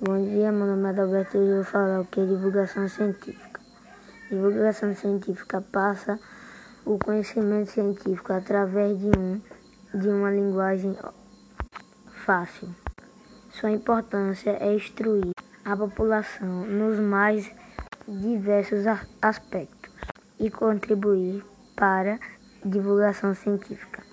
Bom dia, meu nome é Adalberto e eu vou falar o que é divulgação científica. Divulgação científica passa o conhecimento científico através de, um, de uma linguagem fácil. Sua importância é instruir a população nos mais diversos aspectos e contribuir para divulgação científica.